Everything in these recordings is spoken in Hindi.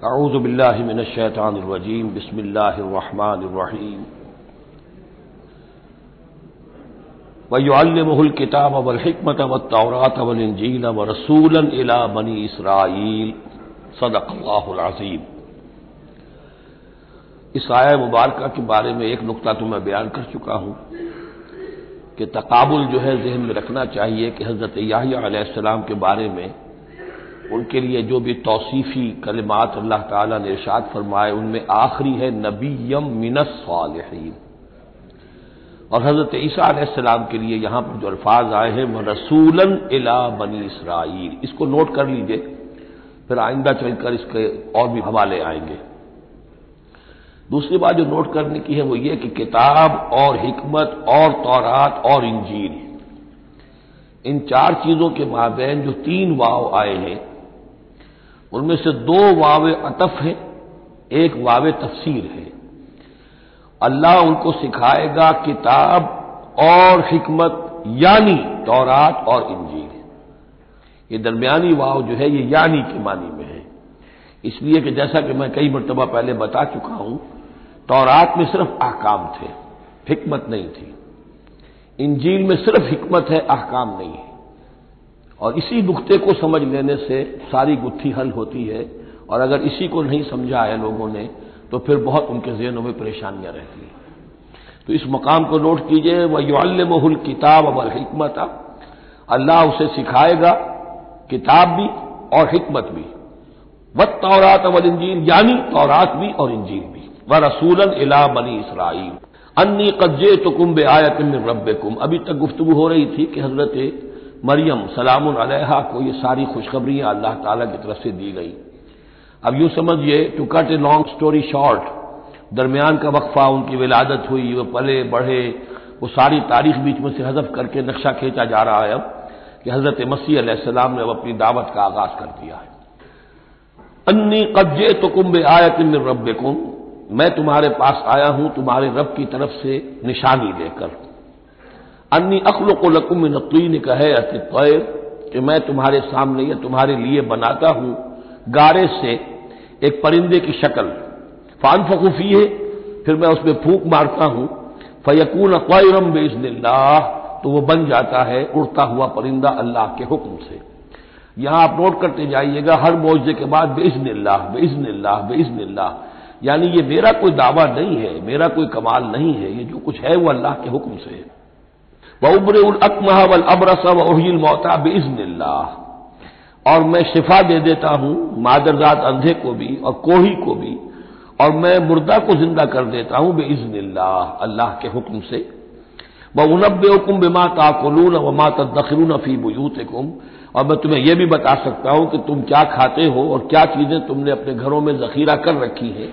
अऊज़बिल्लिमिनशैतानरजीम बिस्मिल्लाहिर्रहमानिर्रहीम वयुअल्लिमुहुल किताब वल हिकमत व तौरात वल इंजील व रसूलन इला बनी इसराइल सदक़ल्लाहुल इस आया मुबारक के बारे में एक नुकता तो मैं बयान कर चुका हूँ कि तकाबुल जो है जहन में रखना चाहिए कि हज़रत याहिया के बारे में उनके लिए जो भी तोसीफ़ी कलिमात अल्लाह ताला ने इरशाद फरमाए, उनमें आखिरी है, नबीयम मिनस सालहीन। और हज़रत ईसा के लिए यहाँ पर जो अल्फाज आए हैं, वह रसूलन इला बनी इसराइल। इसको नोट कर लीजिए, फिर आइंदा चलकर इसके और भी हवाले आएँगे। दूसरी बात जो नोट करने की है, वो ये कि किताब और हिकमत और तौरात और इंजील, इन चार चीज़ों के माबेन जो तीन वाव आए हैं उनमें से दो वावे अतफ है, एक वावे तफसीर है। अल्लाह उनको सिखाएगा किताब और हिकमत, यानी तौरात और इंजील। ये दरमियानी वाव जो है, ये यानी के मानी में है। इसलिए कि जैसा कि मैं कई मरतबा पहले बता चुका हूँ, तौरात में सिर्फ़ अहकाम थे, हिकमत नहीं थी। इंजील में सिर्फ़ हिकमत है अहकाम नहीं है। और इसी नुकते को समझ लेने से सारी गुत्थी हल होती है। और अगर इसी को नहीं समझा है लोगों ने तो फिर बहुत उनके जहनों में परेशानियाँ रहती हैं। तो इस मकाम को नोट कीजिए, वह युल्लमहुल किताब अवल हिकमत अल्लाह उसे सिखाएगा किताब भी और हिकमत भी। वत तौरात अवल इंजील, यानी तौरात भी और इंजील भी। व रसूलन इला बनी इसराइल अन्नी कज्जे तो कुंभ आयत रब कुम अभी तक गुफ्तु हो रही थी कि हज़रत मरियम सलाम को ये सारी खुशखबरियाँ अल्लाह ताला की तरफ़ से दी गई। अब यूँ समझिए to cut a long story short दरमियान का वक्फा, उनकी विलादत हुई, वो पले, बढ़े, वो सारी तारीख बीच में से हजफ करके नक्शा खींचा जा रहा है अब, कि हज़रत मसीह सलाम ने अब अपनी दावत का आगाज़ कर दिया है। अन्नी कब्जे तो कुंभ आयत रब मैं तुम्हारे पास आया हूँ, तुम्हारे रब की तरफ़ से निशानी लेकर अन्नी अखल को लकुम नकीन कहे अतितैर कि मैं तुम्हारे सामने या तुम्हारे लिए बनाता हूँ गारे से एक परिंदे की शक्ल। फान फकूफी है फिर मैं उसमें फूक मारता हूँ। फयकून क़ैरम बेजनल्लाह तो वह बन जाता है उड़ता हुआ परिंदा अल्लाह के हुक्म से। यहाँ आप नोट करते जाइएगा, हर मुआवजे के बाद बेइज्निल्लाह बेइज्निल्लाह बेइज्निल्लाह यानी ये मेरा कोई दावा नहीं है, मेरा कोई कमाल नहीं है, ये जो कुछ है वो अल्लाह के हुक्म से है। वब्र अकमह वल अबरसा वहील मोता बेइज्निल्ला और मैं शिफा दे देता हूँ, मादरजात अंधे को भी और कोही को भी, और मैं मुर्दा को ज़िंदा कर देता हूँ बेइज्निल्ला अल्लाह के हुक्म से। वह उनब हुकुम बेमा ताकुलून वमा तदखलून फ़ी बुयूतकुम। और मैं तुम्हें यह भी बता सकता हूँ कि तुम क्या खाते हो और क्या चीज़ें तुमने अपने घरों में जखीरा कर रखी है।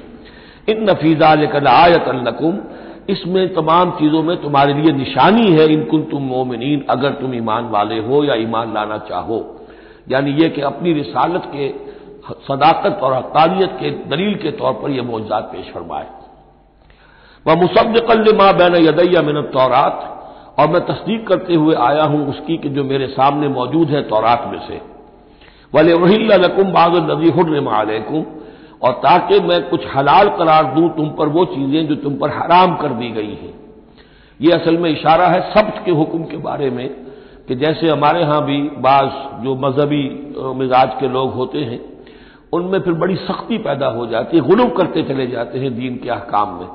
इन नफीजा लेकर आयत अल्लकुम इसमें तमाम चीज़ों में तुम्हारे लिए निशानी है इनकुन तुम मोमिन अगर तुम ईमान वाले हो या ईमान लाना चाहो। यानी यह कि अपनी रिसालत के, सदाकत और हकानियत के दलील के तौर पर यह मौजाद पेश फरमाए। वह मुसद कल माँ बैन यदैया मिनत तौरात, और मैं तस्दीक करते हुए आया हूँ उसकी कि जो मेरे सामने मौजूद है तौरात में से। वले वहीकुम बाग नदी हुर्रमालकुम और ताकि मैं कुछ हलाल करार दूँ तुम पर वो चीज़ें जो तुम पर हराम कर दी गई हैं। ये असल में इशारा है सब्त के हुक्म के बारे में कि जैसे हमारे यहाँ भी बाज जो मजहबी मिजाज के लोग होते हैं, उनमें फिर बड़ी सख्ती पैदा हो जाती है, गुलूब करते चले जाते हैं दीन के अहकाम में।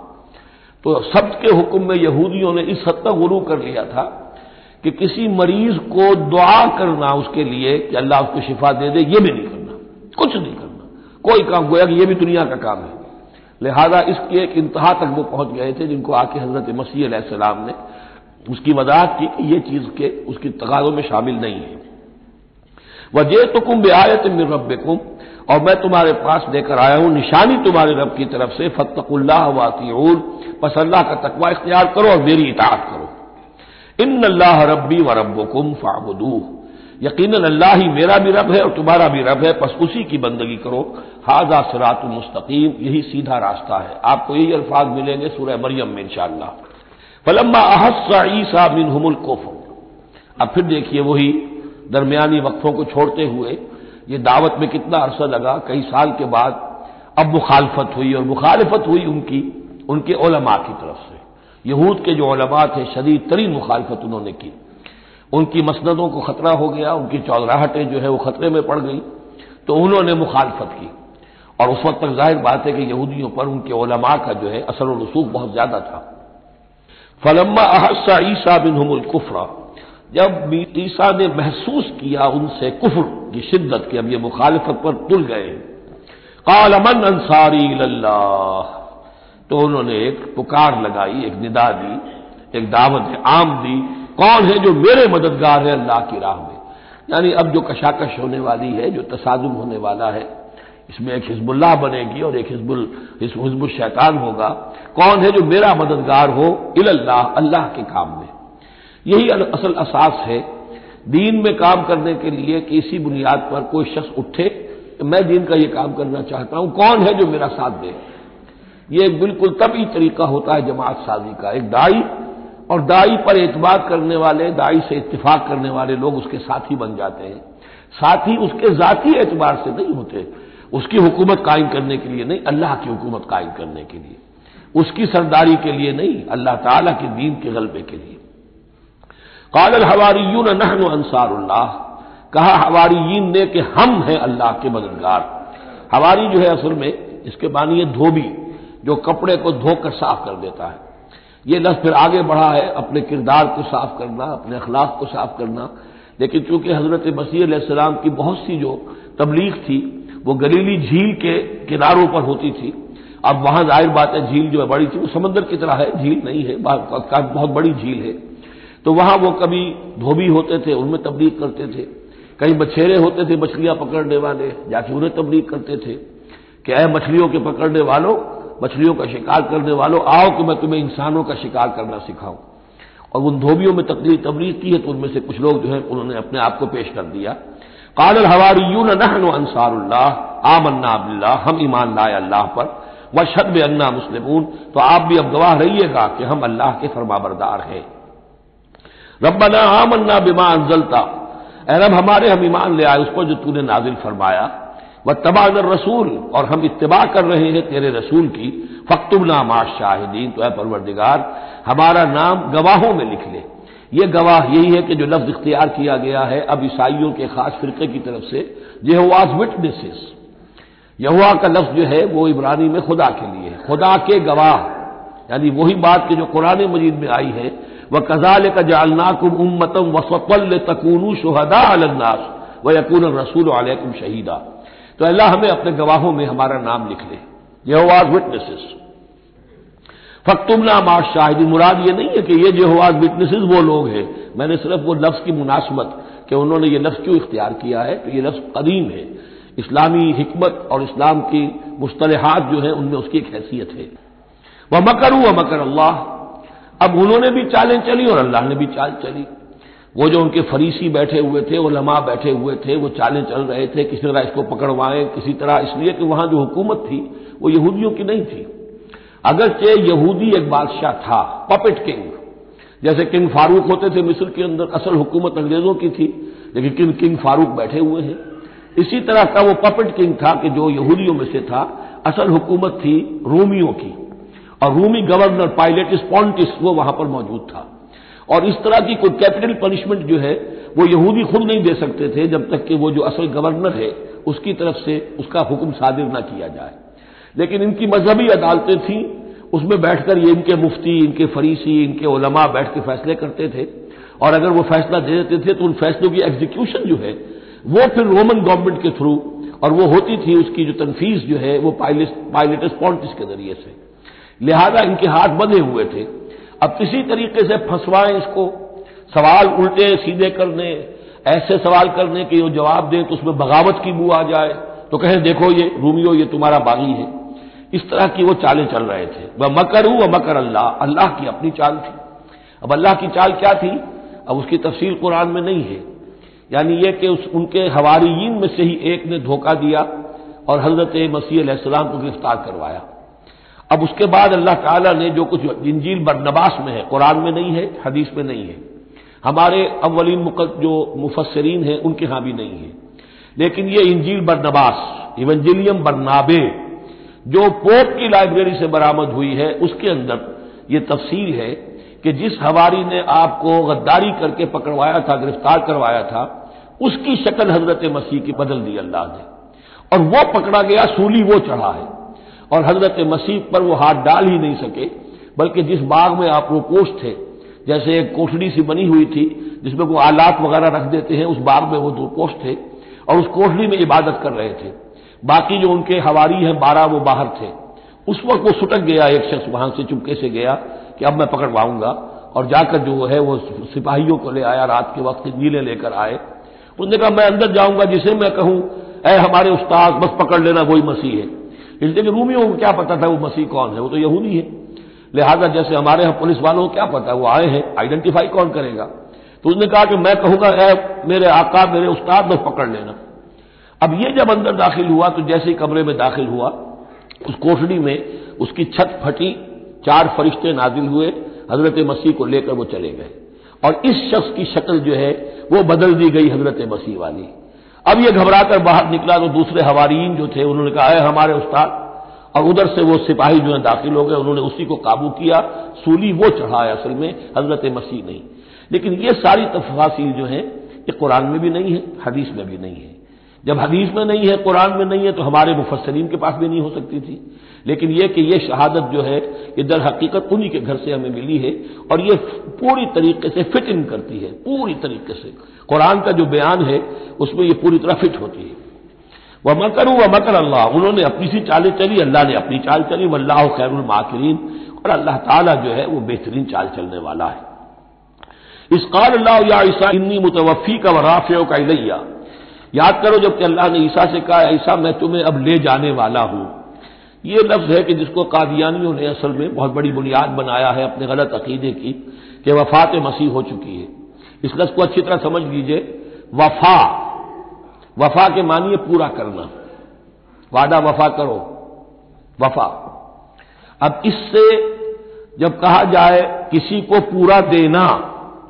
तो सबके हुक्म में यहूदियों ने इस हद तक गुरू कर लिया था कि किसी मरीज़ को दुआ करना उसके लिए कि अल्लाह उसको शिफा दे दे, ये भी नहीं करना, कुछ नहीं करना। कोई काम गोया कि ये भी दुनिया का काम है। लिहाजा इसकी एक इंतहा तक वो पहुँच गए थे जिनको आके हज़रत मसीह ने उसकी वजाहत की कि ये चीज़ के उसकी तकाजों में शामिल नहीं है। वजह तो कुम बेआयत मिर रब और मैं तुम्हारे पास लेकर आया हूँ, निशानी तुम्हारे रब की तरफ़ से फतकुल्लाह वातीन बस अल्लाह का तकवा इख्तियार करो और मेरी इतात करो। इन अल्लाह रब्बी व रबुकुम फाबुदू यकीन अल्लाह ही मेरा भी रब है और तुम्हारा भी रब है, बस उसी की बंदगी करो। हाजा सरात मुस्तकीम, यही सीधा रास्ता है। आपको यही अल्फाज मिलेंगे सूर्य मरियम में इंशाला फलम्मा अहसा ईसा मिन हमल कोफ अब फिर देखिए वही दरमियानी वक्फों को छोड़ते हुए, ये दावत में कितना अरसा लगा, कई साल के बाद अब मुखालफत हुई और मुखालफत हुई उनकी, उनके ओलमा की तरफ़ से। यहूद के जो ओलमा थे, शदीद तरीन मुखालफत उन्होंने की। उनकी मसनदों को खतरा हो गया, उनकी चौधराहटें जो है वो खतरे में पड़ गई तो उन्होंने मुखालफत की। और उस वक्त तक ज़ाहिर बात है कि यहूदियों पर उनके ओलमा का जो है असर रसूख बहुत ज़्यादा था। फलम्मा अहसा ईसा बिन हमल कुफरा, जब ईसा ने महसूस किया उनसे कुफर की शिद्दत की अब ये मुखालफत पर तुल गए। काल अमन अंसारी तो उन्होंने एक पुकार लगाई, एक निदा दी, एक दावत आम दी कौन है जो मेरे मददगार है अल्लाह की राह में? यानी अब जो कशाकश होने वाली है, जो तसादुम होने वाला है, इसमें एक हिजबुल्लाह बनेगी और एक हिजबुल हिजबुल शैतान होगा। कौन है जो मेरा मददगार हो? इल्लाह अल्लाह के काम में। यही असल असास है, दीन में काम करने के लिए किसी बुनियाद पर कोई शख्स उठे तो मैं दीन का यह काम करना चाहता हूँ, कौन है जो मेरा साथ दे? ये बिल्कुल तभी तरीका होता है जमात साजी का। एक दाई और दाई पर एतबार करने वाले, दाई से इतफाक करने वाले लोग उसके साथी बन जाते हैं। साथी उसके जाती एतबार से नहीं होते। उसकी हुकूमत कायम करने के लिए नहीं, अल्लाह की हुकूमत कायम करने के लिए। उसकी सरदारी के लिए नहीं, अल्लाह ताला के दीन के गलबे के लिए। काल हवारीयून नहन अंसारुल्लाह। कहा हवारीन ने कि हम हैं अल्लाह के मददगार। हवारी जो है असल में, इसके है धोबी, जो कपड़े को धोकर साफ़ कर देता है। ये लफ्ज फिर आगे बढ़ा है, अपने किरदार को साफ़ करना, अपने अखलाक को साफ़ करना। लेकिन चूँकि हज़रत सलाम की बहुत सी जो तबलीग थी, वो गलीली झील के किनारों पर होती थी। अब वहाँ ज़ाहिर बात है, झील जो है बड़ी थी, वो समंदर की तरह है, झील नहीं है बहुत बड़ी झील है। तो वहाँ वो कभी धोबी होते थे, उनमें तबलीग करते थे। कहीं बछेरे होते थे मछलियाँ पकड़ने वाले, जाके उन्हें तबलीग करते थे कि अः मछलियों के पकड़ने वालों मछलियों का शिकार करने वालों, आओ कि मैं तुम्हें इंसानों का शिकार करना सिखाऊं। और उन धोबियों में तकलीफ़ तबलीग की है तो उनमें से कुछ लोग जो है, उन्होंने अपने आप को पेश कर दिया। कादल हवारीयून, नहन अंसारुल्लाह, आमन्ना अब्ला हम ईमान लाए अल्लाह पर व शद अन्ना मुस्लिमून। तो आप भी अब गवाह रहिएगा कि हम अल्लाह के फरमाबरदार हैं। रब्बना आमन्ना बिमा अंजलता। रब, हमारे हम ईमान ले आए, उस पर जो तूने नाजिल फरमाया। व तबादर रसूल, और हम इतबा कर रहे हैं तेरे रसूल की फख्तुबना माश शाहिदीन तो है परवरदिगार, हमारा नाम गवाहों में लिख ले। ये गवाह यही है कि जो लफ्ज इख्तियार किया गया है, अब ईसाइयों के खास फिरके की तरफ़ से जेहवाज विटनेसेस यहुआ का लफ्ज जो है, वो इबरानी में खुदा के लिए है। खुदा के गवाह, यानी वही बात की जो कुरान मजीद में आई है वह कजाल का जालनाकुम उम्मतम वसतल तकूनू शहदा अलन्नास, व यकून रसूल अलैकुम शहीदा। तो अल्लाह हमें अपने गवाहों में हमारा नाम लिख ले यहोवाज विटनेसेस फक्तुमना माश शाहिदी मुराद ये नहीं है कि ये जहोवाज विटनेसेस वो लोग हैं। मैंने सिर्फ़ वो लफ्ज की मुनासबत कि उन्होंने ये लफ्ज क्यों इख्तियार किया है? तो ये लफ्ज कदीम है। इस्लामी हमत और इस्लाम की मुस्तलहात जो है, उनमें उसकी एक हैसियत है। वह मकर व मकर अल्लाह। अब उन्होंने भी चालें चली और अल्लाह ने भी चाल चली। वो जो उनके फरीसी बैठे हुए थे, वो लमा बैठे हुए थे, वो चालें चल रहे थे, किसी तरह इसको पकड़वाएँ, किसी तरह, इसलिए कि वहाँ जो हुकूमत थी, वो यहूदियों की नहीं थी। अगरचे यहूदी एक बादशाह था पपेट किंग जैसे किंग फारूक होते थे, मिस्र के अंदर असल हुकूमत अंग्रेज़ों की थी, लेकिन किंग किंग फारूक बैठे हुए हैं। इसी तरह का वो पपेट किंग था कि जो यहूदियों में से था, असल हुकूमत थी रोमियों की। और रूमी गवर्नर पायलट स्पॉन्टिस वो वहाँ पर मौजूद था। और इस तरह की कोई कैपिटल पनिशमेंट जो है, वो यहूदी खुद नहीं दे सकते थे जब तक कि वो जो असल गवर्नर है, उसकी तरफ़ से उसका हुक्म सादिर न किया जाए। लेकिन इनकी मजहबी अदालतें थी, उसमें बैठकर ये इनके मुफ्ती, इनके फरीसी, इनके ओलमा बैठ के फैसले करते थे। और अगर वो फैसला दे देते थे तो उन फैसलों की एग्जीक्यूशन जो है, वो फिर रोमन गवर्नमेंट के थ्रू और वो होती थी उसकी जो तनफीस जो है, वो पायलटस पॉलिटिक्स के ज़रिए से। लिहाजा इनके हाथ बंधे हुए थे। अब किसी तरीके से फंसवाएँ इसको, सवाल उल्टे, सीधे करने, ऐसे सवाल करने के जो जवाब दें तो उसमें बगावत की बू आ जाए तो कहें, देखो ये, रूमियो, ये तुम्हारा बागी है। इस तरह की वो चालें चल रहे थे। वह मकर हूँ, वह मकर अल्लाह अल्लाह की अपनी चाल थी। अब अल्लाह की चाल क्या थी? अब उसकी तफसील कुरान में नहीं है। यानी यह कि उस, उनके हवारीन में से ही एक ने धोखा दिया और हज़रत मसीह को गिरफ़्तार करवाया। अब उसके बाद अल्लाह ताला ने जो कुछ इंजील बरनबास में है, कुरान में नहीं है, हदीस में नहीं है, हमारे अव्वलीन जो मुफसरीन हैं, उनके यहाँ भी नहीं है। लेकिन ये इंजील बरनबास, इवंजिलियम बरनाबे, जो पोप की लाइब्रेरी से बरामद हुई है, उसके अंदर ये तफसील है कि जिस हवारी ने आपको गद्दारी करके पकड़वाया था, गिरफ़्तार करवाया था, उसकी शक्ल हज़रत मसीह की बदल दी अल्लाह ने। और वो पकड़ा गया, सूली वो चढ़ा है। और हज़रत मसीह पर वो हाथ डाल ही नहीं सके, बल्कि जिस बाग में आप रोपोश थे, जैसे एक कोठड़ी सी बनी हुई थी, जिसमें वो आलात वगैरह रख देते हैं, उस बाग में वो पोस्ट थे और उस कोठड़ी में इबादत कर रहे थे। बाकी जो उनके हवारी हैं, बारह वो बाहर थे। उस वक्त वो सुटक गया, एक शख्स वहाँ से चुपके से गया कि अब मैं पकड़वाऊँगा और जाकर जो है वो सिपाहियों को ले आया, रात के वक्त नीले लेकर आए। उसने कहा, मैं अंदर जाऊँगा, जिसे मैं कहूँ, ऐ हमारे उस्ताद, बस पकड़ लेना, वही मसीह है। इसलिए कि रूमियों को क्या पता था वो मसीह कौन है? वो तो यहूदी है। लिहाजा जैसे हमारे यहाँ पुलिस वालों को क्या पता है? वो आए हैं, आइडेंटिफाई कौन करेगा? तो उसने कहा कि मैं कहूँगा ऐ मेरे आका, मेरे उस्ताद, बस पकड़ लेना। अब ये जब अंदर दाखिल हुआ तो जैसे ही कमरे में दाखिल हुआ, उस कोठड़ी में उसकी छत फटी, चार फरिश्ते नाजिल हुए, हज़रत मसीह को लेकर वो चले गए। और इस शख्स की शक्ल जो है, वो बदल दी गई हज़रत मसीह वाली। अब ये घबराकर बाहर निकला तो दूसरे हवारीन जो थे, उन्होंने कहा है हमारे उस्ताद। और उधर से वो सिपाही जो है दाखिल हो गए, उन्होंने उसी को काबू किया, सूली वो चढ़ाया असल में, हज़रत मसीह नहीं। लेकिन ये सारी तफासिल जो है, ये कुरान में भी नहीं है, हदीस में भी नहीं है। जब हदीस में नहीं है, कुरान में नहीं है तो हमारे मुफसरीन के पास भी नहीं हो सकती थी। लेकिन यह कि यह शहादत जो है, ये दर हकीकत उन्हीं के घर से हमें मिली है, और ये पूरी तरीके से फिट इन करती है, पूरी तरीके से। कुरान का जो बयान है, उसमें ये पूरी तरह फिट होती है। वह मकर व मकर अल्लाह, उन्होंने अपनी सी चालें चली, अल्लाह ने अपनी चाल चली, वल्लाह खैरुल माकरीन, और अल्लाह ताला जो है, वो बेहतरीन चाल चलने वाला है। इस काल अल्लाह या ईसा, इन्नी मुतवफ़ी का व राफ़ का इलैया। याद करो जबकि अल्लाह ने ईसा से कहा, ऐसा मैं तुम्हें अब ले जाने वाला हूँ। ये लफ्ज है कि जिसको कादियानियों ने असल में बहुत बड़ी बुनियाद बनाया है अपने गलत अकीदे की, कि वफात मसीह हो चुकी है। इस लफ्ज को अच्छी तरह समझ लीजिए। वफा वफा के मानिए पूरा करना। वादा वफा करो। वफा। अब इससे जब कहा जाए किसी को पूरा देना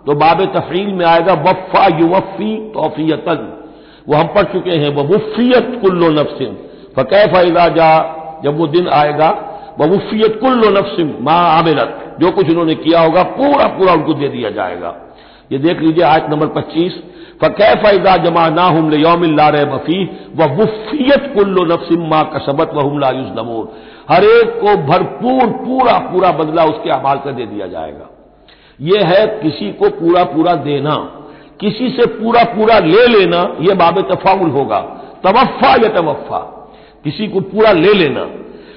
तो बाब तफरील में आएगा, वफ़ा युवफ़ी तोफ़ीतन वो हम पढ़ चुके हैं वह मुफियत कुल्लो नफसिम। फ़कै फ़ैजा जा, जब वो दिन आएगा वह मुफियत कुल्लो नफसिम, माँ आमिलत। जो कुछ उन्होंने किया होगा पूरा पूरा उनको दे दिया जाएगा। ये देख लीजिए आज नंबर पच्चीस। फ़कै फ़ैजा जमा ना हम योमिल्ला रहे बफी व मुफियत कुल्लो नफसिम माँ कसबत व हम हमला युजलमोन। हर एक को भरपूर पूरा पूरा बदला उसके अमाल कर दे दिया जाएगा। यह है किसी को पूरा पूरा देना। किसी से पूरा पूरा ले लेना यह बाब तफाउल होगा। तवफ़ा या तवफ़ा किसी को पूरा ले लेना।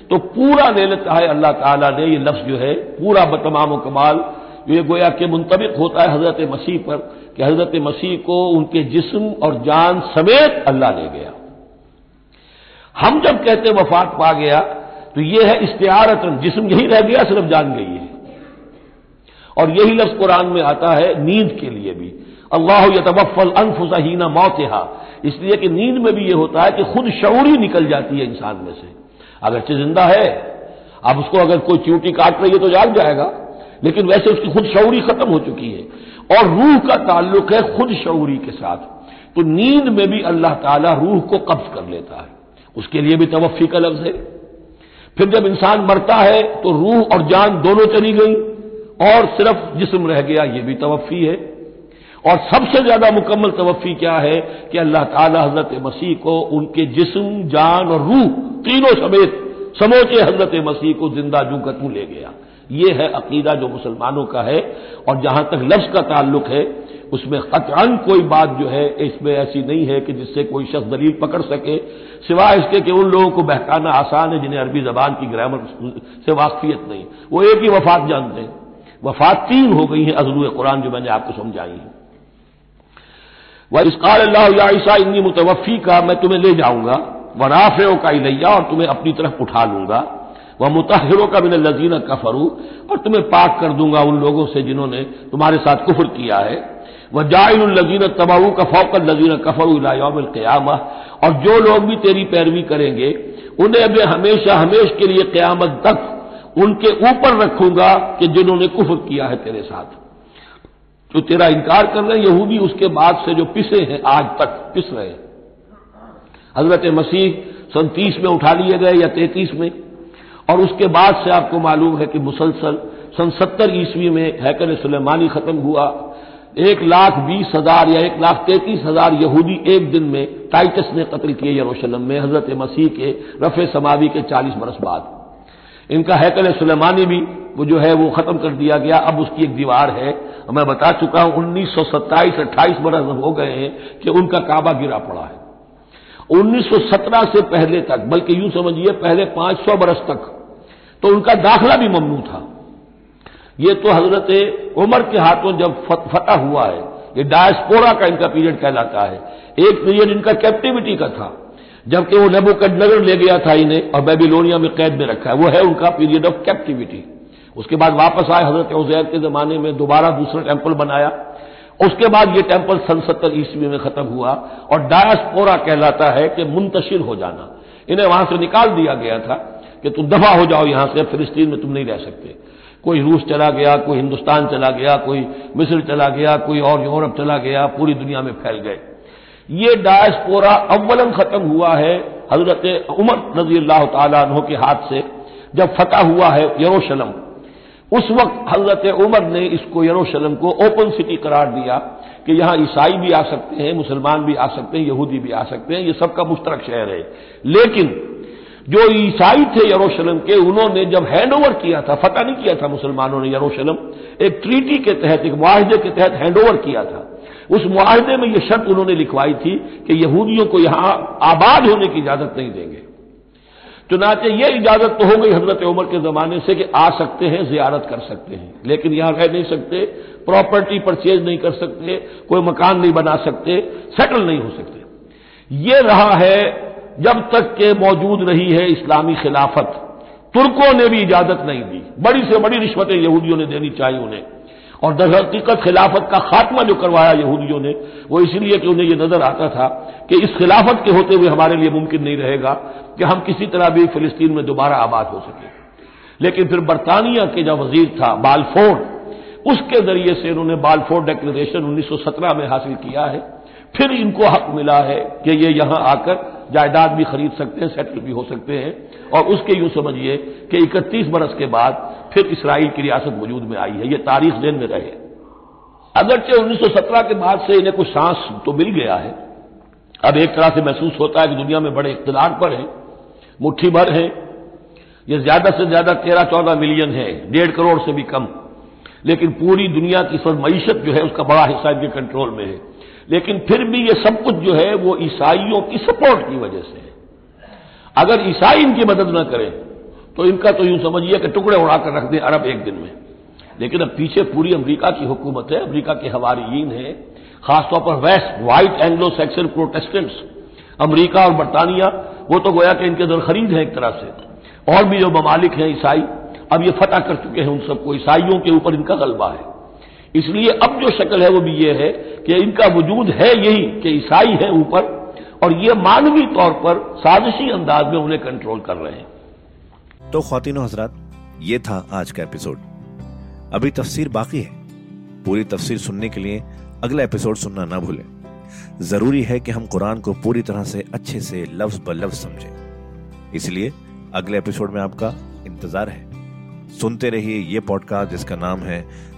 तो पूरा ले लेता है अल्लाह ताला ने यह लफ्ज जो है, पूरा बतमाम कमाल। ये गोया के मुंतबिक होता है हज़रत मसीह पर, कि हज़रत मसीह को उनके जिस्म और जान समेत अल्लाह ले गया। हम जब कहते वफात पा गया तो यह है इश्तियारतन जिस्म यही रह गया, सिर्फ़ जान गई है। और यही लफ्ज कुरान में आता है, नींद के लिए। अल्लाह यतवफ़ल अनफुसहीना मौतहा। इसलिए कि नींद में भी यह होता है कि खुद शौरी निकल जाती है इंसान में से। अगरचे ज़िंदा है, अब उसको अगर कोई च्यूटी काट रही है तो जाग जाएगा। लेकिन वैसे उसकी खुद शौरी खत्म हो चुकी है। और रूह का ताल्लुक है खुद शौरी के साथ। तो नींद में भी अल्लाह ताला रूह को कब्ज कर लेता है। उसके लिए भी तवफ़ी का लफ्ज है। फिर जब इंसान मरता है तो रूह और जान दोनों चली गई। और सिर्फ़ जिस्म रह गया, ये भी तवफ़ी है। और सबसे ज़्यादा मुकम्मल तवफ़ी क्या है कि अल्लाह ताला हज़रत मसीह को उनके जिस्म, जान और रूह तीनों समेत समोचे हज़रत मसीह को ज़िंदा जू का तू ले गया। ये है अकीदा जो मुसलमानों का है और जहाँ तक लफ्ज का ताल्लुक है, उसमें कतअन कोई बात जो है, इसमें ऐसी नहीं है कि जिससे कोई शख्स दलील पकड़ सके। सिवाय इसके कि उन लोगों को बहकाना आसान है जिन्हें अरबी जबान की ग्रामर से वाकफियत नहीं। वो एक ही वफात जानते हैं। वफात तीन हो गई है अजलू कुरान जो मैंने आपको समझाई है। वह इसकाल अल्लाह इन्नी मुतवफ़ी का, मैं तुम्हें ले जाऊँगा व राफ़ो का इलैया और तुम्हें अपनी तरफ़ उठा लूँगा। वह मुतहरों का बिन लजीन कफरू, और तुम्हें पाक कर दूँगा उन लोगों से जिन्होंने तुम्हारे साथ कुफर किया है। वह जाइलजीन तबाऊ का फौकल लजीन कफर क़यामा और जो लोग भी तेरी पैरवी करेंगे, उन्हें मैं हमेशा हमेश के लिए क्यामत तक उनके ऊपर रखूँगा कि जिन्होंने कुफर किया है तेरे साथ। जो तेरा इनकार कर रहे हैं, यहूदी उसके बाद से जो पिसे हैं, आज तक पिस रहे हैं। हज़रत मसीह सन तीस में उठा लिए गए या तैतीस में, और उसके बाद से आपको मालूम है कि मुसलसल सन सत्तर ईस्वी में हैकर सुलेमानी खत्म हुआ। एक लाख बीस हज़ार या एक लाख तैंतीस हज़ार यहूदी एक दिन में टाइटस ने कत्ल किए यरूशलम में, हज़रत मसीह के रफे समावी के चालीस बरस बाद। इनका हैकल सुलेमानी भी, वो जो है, वो खत्म कर दिया गया। अब उसकी एक दीवार है मैं बता चुका हूँ, उन्नीस सौ सत्ताईस, अट्ठाईस बरस हो गए हैं कि उनका काबा गिरा पड़ा है। 1917 से पहले तक, बल्कि यूँ समझिए, पहले 500 बरस तक तो उनका दाखला भी ममनू था। ये तो हज़रत उमर के हाथों जब फतह हुआ है, ये डायस्पोरा का इनका पीरियड कहलाता है। एक पीरियड इनका कैप्टिविटी का था, जबकि वो नगर ले गया था इन्हें, और बेबीलोनिया में कैद में रखा है। वो है उनका पीरियड ऑफ़ कैप्टिविटी उसके बाद वापस आए, हज़रत उजैर के जमाने में दोबारा दूसरा टेंपल बनाया। उसके बाद ये टेंपल सन सत्तर ईस्वी में खत्म हुआ और डायस्पोरा कहलाता है कि मुंतशिर हो जाना। इन्हें वहाँ से निकाल दिया गया था कि तुम दफ़ा हो जाओ यहाँ से, फिलिस्तीन में तुम नहीं रह सकते। कोई रूस चला गया, कोई हिंदुस्तान चला गया, कोई मिस्र चला गया, कोई और यूरोप चला गया, पूरी दुनिया में फैल गए। ये डायस्पोरा अव्वलन खत्म हुआ है हज़रत उमर अल्लाह तहों के हाथ से, जब फतह हुआ है यरूशलम। उस वक्त हज़रत उमर ने इसको यरूशलम को ओपन सिटी करार दिया कि यहाँ ईसाई भी आ सकते हैं, मुसलमान भी आ सकते हैं, यहूदी भी आ सकते हैं, ये सबका मुश्तरक शहर है। लेकिन जो ईसाई थे यरूशलेम के, उन्होंने जब हैंड ओवर किया था, फतह नहीं किया था मुसलमानों ने यरूशलेम, एक ट्रीटी के तहत, एक मुआहदे के तहत हैंड ओवर किया था। उस मुआहदे में यह शर्त उन्होंने लिखवाई थी कि यहूदियों को यहाँ आबाद होने की इजाज़त नहीं देंगे। चुनाचे ये इजाज़त तो हो गई हज़रत उमर के जमाने से कि आ सकते हैं, जियारत कर सकते हैं। लेकिन यहाँ रह नहीं सकते प्रॉपर्टी परचेज नहीं कर सकते, कोई मकान नहीं बना सकते सेटल नहीं हो सकते। ये रहा है, जब तक के मौजूद रही है इस्लामी खिलाफत। तुर्कों ने भी इजाज़त नहीं दी। बड़ी से बड़ी रिश्वतें यहूदियों ने देनी चाहिए उन्हें। और दरहकीकत खिलाफत का खात्मा जो करवाया यहूदियों ने, वो इसलिए कि उन्हें यह नज़र आता था कि इस खिलाफत के होते हुए हमारे लिए मुमकिन नहीं रहेगा कि हम किसी तरह भी फिलिस्तीन में दोबारा आबाद हो सके। लेकिन फिर बरतानिया के जो वज़ीर था, बालफोर्ड, उसके ज़रिए से उन्होंने बालफोर्ड डिक्लेरेशन 1917 में हासिल किया है। फिर इनको हक मिला है कि ये यहाँ आकर जायदाद भी खरीद सकते हैं सेटल भी हो सकते हैं। और उसके यूँ समझिए कि इकतीस बरस के बाद फिर इसराइल की रियासत वजूद में आई है, ये तारीख दिन में रहे। अगरचे 1917 के बाद से इन्हें कुछ सांस तो मिल गया है। अब एक तरह से महसूस होता है कि दुनिया में बड़े इकतदार पर है, मुट्ठी भर है। ये ज़्यादा से ज़्यादा तेरह चौदह मिलियन है, डेढ़ करोड़ से भी कम। लेकिन पूरी दुनिया की सब मीशत जो है, उसका बड़ा हिस्सा इनके कंट्रोल में है। लेकिन फिर भी ये सब कुछ जो है, वो ईसाइयों की सपोर्ट की वजह से है। अगर ईसाई इनकी मदद न करें तो इनका तो यूँ समझिए कि टुकड़े उड़ाकर रख दें अरब एक दिन में। लेकिन अब पीछे पूरी अमरीका की हुकूमत है, अमरीका के हवारीन है, खासतौर पर west white Anglo Saxon protestants अमरीका और बरतानिया, वो तो गोया कि इनके दर खरीद है एक तरह से। और भी जो ममालिक हैं ईसाई, अब ये फतह कर चुके हैं उन सबको। ईसाइयों के ऊपर इनका गलबा है। इसलिए अब जो शक्ल है वो भी ये है कि इनका वजूद है यही कि ईसाई है ऊपर और ये मानवी तौर पर साजिशी अंदाज में उन्हें कंट्रोल कर रहे हैं। तो खातिन हजरात, ये था आज का एपिसोड अभी तफसीर बाकी है। पूरी तफसीर सुनने के लिए अगला एपिसोड सुनना ना भूलें। ज़रूरी है कि हम कुरान को पूरी तरह से अच्छे से लफ्ज ब लफ्ज समझें। इसलिए अगले एपिसोड में आपका इंतज़ार है। सुनते रहिए ये पॉडकास्ट जिसका नाम है